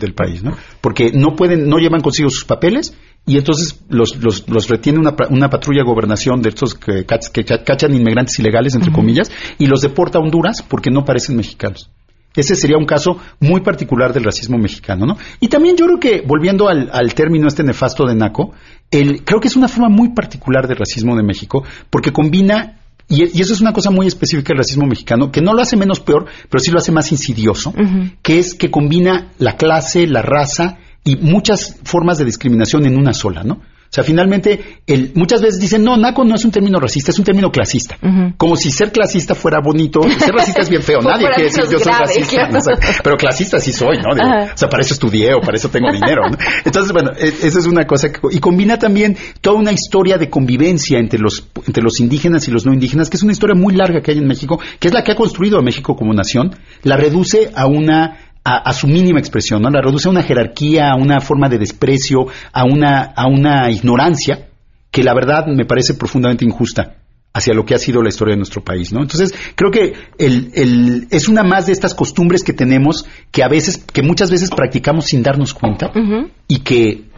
del país, ¿no? Porque no pueden, no llevan consigo sus papeles y entonces los, los, los retiene una, una, patrulla de gobernación de estos que, que cachan inmigrantes ilegales, entre uh -huh. comillas, y los deporta a Honduras porque no parecen mexicanos. Ese sería un caso muy particular del racismo mexicano, ¿no? Y también yo creo que, volviendo al, al término este nefasto de naco, el, creo que es una forma muy particular del racismo de México, porque combina y, y, eso es una cosa muy específica del racismo mexicano, que no lo hace menos peor, pero sí lo hace más insidioso, uh -huh. que es que combina la clase, la raza y muchas formas de discriminación en una sola, ¿no? O sea, finalmente, el, muchas veces dicen, no, naco no es un término racista, es un término clasista. Uh -huh. Como si ser clasista fuera bonito. Ser racista es bien feo. [laughs] Nadie quiere decir yo soy racista. Claro. O sea, pero clasista sí soy, ¿no? Digo. O sea, para eso estudié o para eso tengo dinero. ¿no? Entonces, bueno, e, esa es una cosa. Que, y combina también toda una historia de convivencia entre los, entre los indígenas y los no indígenas, que es una historia muy larga que hay en México, que es la que ha construido a México como nación. La reduce a una a, a, su mínima expresión, ¿no? La reduce a una jerarquía, a una forma de desprecio, a una, a una ignorancia que la verdad me parece profundamente injusta hacia lo que ha sido la historia de nuestro país, ¿no? Entonces, creo que el, el, es una más de estas costumbres que tenemos que a veces, que muchas veces practicamos sin darnos cuenta uh -huh. y que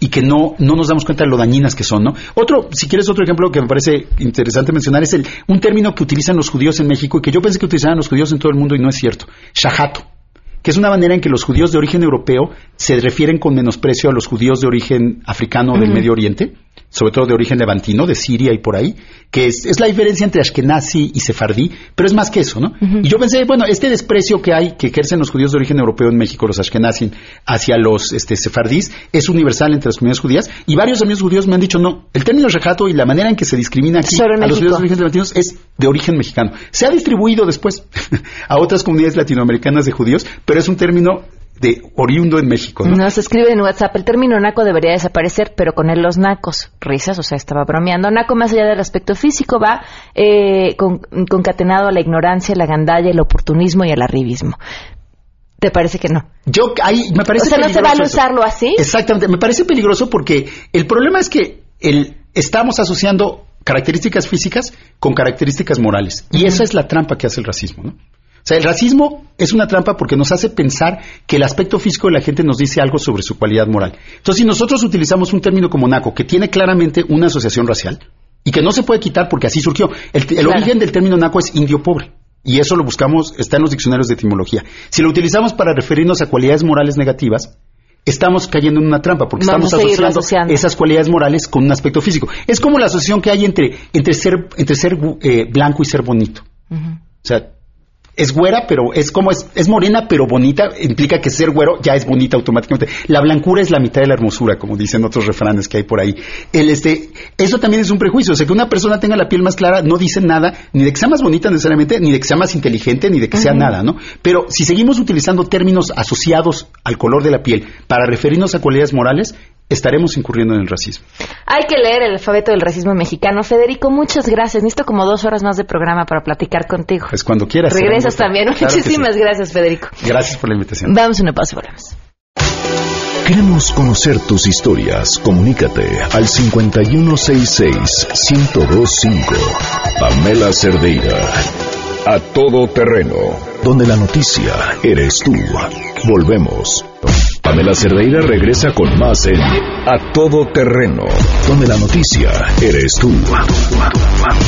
y que no, no nos damos cuenta de lo dañinas que son, ¿no? Otro, si quieres otro ejemplo que me parece interesante mencionar es el, un término que utilizan los judíos en México y que yo pensé que utilizaban los judíos en todo el mundo y no es cierto. Shahato que es una manera en que los judíos de origen europeo se refieren con menosprecio a los judíos de origen africano uh -huh. del Medio Oriente, sobre todo de origen levantino, de Siria y por ahí, que es, es la diferencia entre Ashkenazi y Sefardí, pero es más que eso, ¿no? Y yo pensé, bueno, este desprecio que hay, que ejercen los judíos de origen europeo en México, los Ashkenazi, hacia los este, sefardís, es universal entre las comunidades judías, y varios amigos judíos me han dicho, no, el término rejato y la manera en que se discrimina aquí a los judíos de origen levantinos es de origen mexicano. Se ha distribuido después [laughs] a otras comunidades latinoamericanas de judíos, pero es un término de oriundo en México, ¿no? Nos escribe en WhatsApp, el término naco debería desaparecer, pero con él los nacos. Risas, o sea, estaba bromeando. Naco, más allá del aspecto físico, va eh, con- concatenado a la ignorancia, la gandalla, el oportunismo y el arribismo. ¿Te parece que no? Yo, ahí, me parece o sea, ¿no se vale eso. usarlo así? Exactamente, me parece peligroso porque el problema es que el, estamos asociando características físicas con características morales. Y esa es la trampa que hace el racismo, ¿no? O sea, el racismo es una trampa porque nos hace pensar que el aspecto físico de la gente nos dice algo sobre su cualidad moral. Entonces, si nosotros utilizamos un término como naco, que tiene claramente una asociación racial, y que no se puede quitar porque así surgió, el, el Claro. origen del término naco es indio pobre. Y eso lo buscamos, está en los diccionarios de etimología. Si lo utilizamos para referirnos a cualidades morales negativas, estamos cayendo en una trampa porque Vamos estamos asociando. esas cualidades morales con un aspecto físico. Es como la asociación que hay entre, entre ser, entre ser eh, blanco y ser bonito. O sea, es güera, pero es como es, es morena, pero bonita, implica que ser güero ya es bonita automáticamente. La blancura es la mitad de la hermosura, como dicen otros refranes que hay por ahí. El, este, eso también es un prejuicio. O sea, que una persona tenga la piel más clara no dice nada, ni de que sea más bonita necesariamente, ni de que sea más inteligente, ni de que sea nada, ¿no? Pero si seguimos utilizando términos asociados al color de la piel para referirnos a cualidades morales, estaremos incurriendo en el racismo. Hay que leer el alfabeto del racismo mexicano. Federico, muchas gracias. Necesito como dos horas más de programa para platicar contigo. Pues cuando quieras. Regresas también. Claro que sí. Muchísimas gracias, Federico. Gracias por la invitación. Vamos a una pausa y volvemos. Queremos conocer tus historias. Comunícate al 5166-1025. Pamela Cerdeira. A todo terreno. Donde la noticia eres tú. Volvemos. Pamela Cerdeira regresa con más en A todo terreno. Donde la noticia eres tú.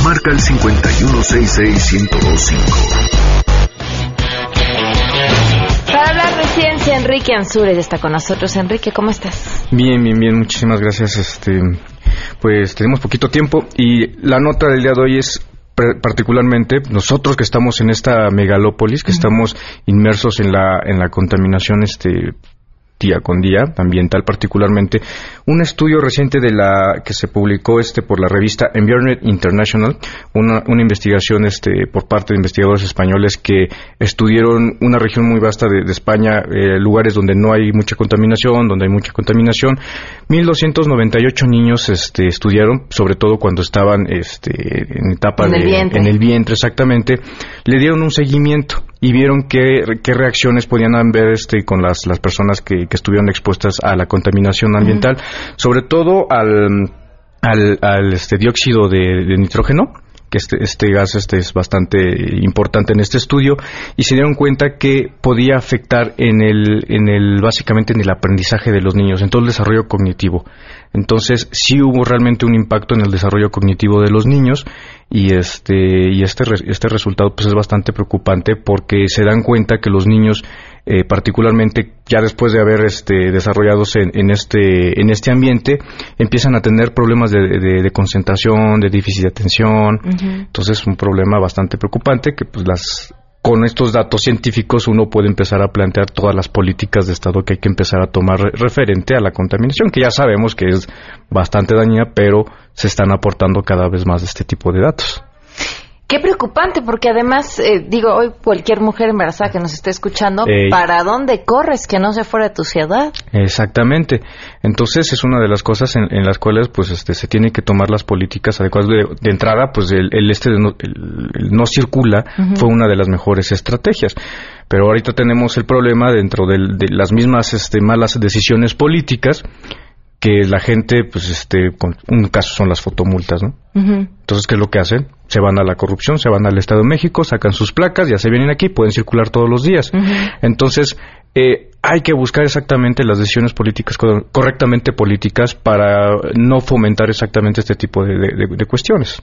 Marca el 5166-1025. Para hablar de ciencia, Enrique Ansúrez está con nosotros. Enrique, ¿cómo estás? Bien, bien, bien, muchísimas gracias. Este, pues tenemos poquito tiempo y la nota del día de hoy es particularmente nosotros que estamos en esta megalópolis, que estamos inmersos en la en la contaminación este día con día, ambiental particularmente, un estudio reciente de la que se publicó este por la revista Environment International, una, una investigación este por parte de investigadores españoles que estudiaron una región muy vasta de, de España, eh, lugares donde no hay mucha contaminación, donde hay mucha contaminación. 1298 niños este estudiaron, sobre todo cuando estaban este en etapa En el de vientre. en el vientre exactamente, le dieron un seguimiento y vieron qué, qué reacciones podían haber este, con las, las personas que, que estuvieron expuestas a la contaminación ambiental, sobre todo al, al, al, este, dióxido de, de nitrógeno que este, este gas este es bastante importante en este estudio y se dieron cuenta que podía afectar en el, en el básicamente en el aprendizaje de los niños, en todo el desarrollo cognitivo. Entonces sí hubo realmente un impacto en el desarrollo cognitivo de los niños y este y este este resultado pues es bastante preocupante porque se dan cuenta que los niños eh, particularmente ya después de haber este desarrollados en, en este en este ambiente empiezan a tener problemas de, de- de concentración de déficit de atención entonces es un problema bastante preocupante que pues las con estos datos científicos uno puede empezar a plantear todas las políticas de Estado que hay que empezar a tomar re- referente a la contaminación, que ya sabemos que es bastante dañina, pero se están aportando cada vez más este tipo de datos. Qué preocupante, porque además, eh, digo, hoy cualquier mujer embarazada que nos esté escuchando. ¿para dónde corres que no sea fuera de tu ciudad? Exactamente. Entonces es una de las cosas en, en las cuales pues este se tiene que tomar las políticas adecuadas de, de entrada, pues el, el este de no, el- el no circula fue una de las mejores estrategias. Pero ahorita tenemos el problema dentro del- de las mismas este, malas decisiones políticas que la gente pues este con un caso son las fotomultas, ¿no? Entonces, ¿qué es lo que hacen? Se van a la corrupción, se van al Estado de México, sacan sus placas, ya se vienen aquí, pueden circular todos los días. Entonces, eh, hay que buscar exactamente las decisiones políticas, co- correctamente políticas, para no fomentar exactamente este tipo de, de- de- de cuestiones.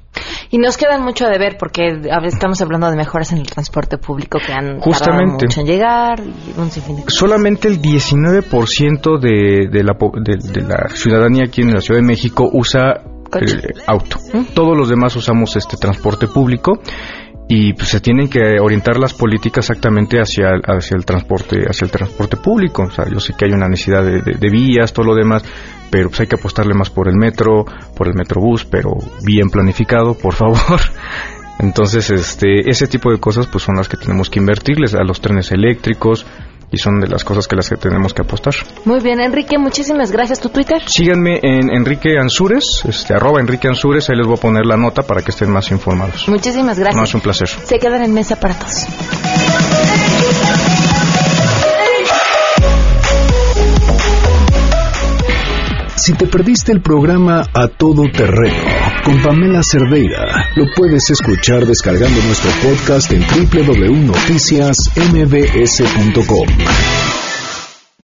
Y nos quedan mucho de ver porque a estamos hablando de mejoras en el transporte público que han Justamente. tardado mucho en llegar y un sinfín de cosas. Solamente el 19% de, de, la, de, la ciudadanía aquí en la Ciudad de México usa eh, auto. Todos los demás usamos este transporte público y pues, se tienen que orientar las políticas exactamente hacia, hacia el transporte hacia el transporte público. O sea, yo sé que hay una necesidad de, de vías, todo lo demás, pero pues hay que apostarle más por el metro, por el metrobús, pero bien planificado, por favor. [laughs] Entonces, este, ese tipo de cosas pues son las que tenemos que invertirles a los trenes eléctricos, y son de las cosas que las que tenemos que apostar. Muy bien, Enrique, muchísimas gracias. ¿Tu Twitter? Síganme en Enrique Ansures, este, arroba Enrique Ansures, ahí les voy a poner la nota para que estén más informados. Muchísimas gracias. No, es un placer. Se quedan en mesa para todos. Si te perdiste el programa A Todo Terreno con Pamela Cerdeira, lo puedes escuchar descargando nuestro podcast en www.noticiasmbs.com.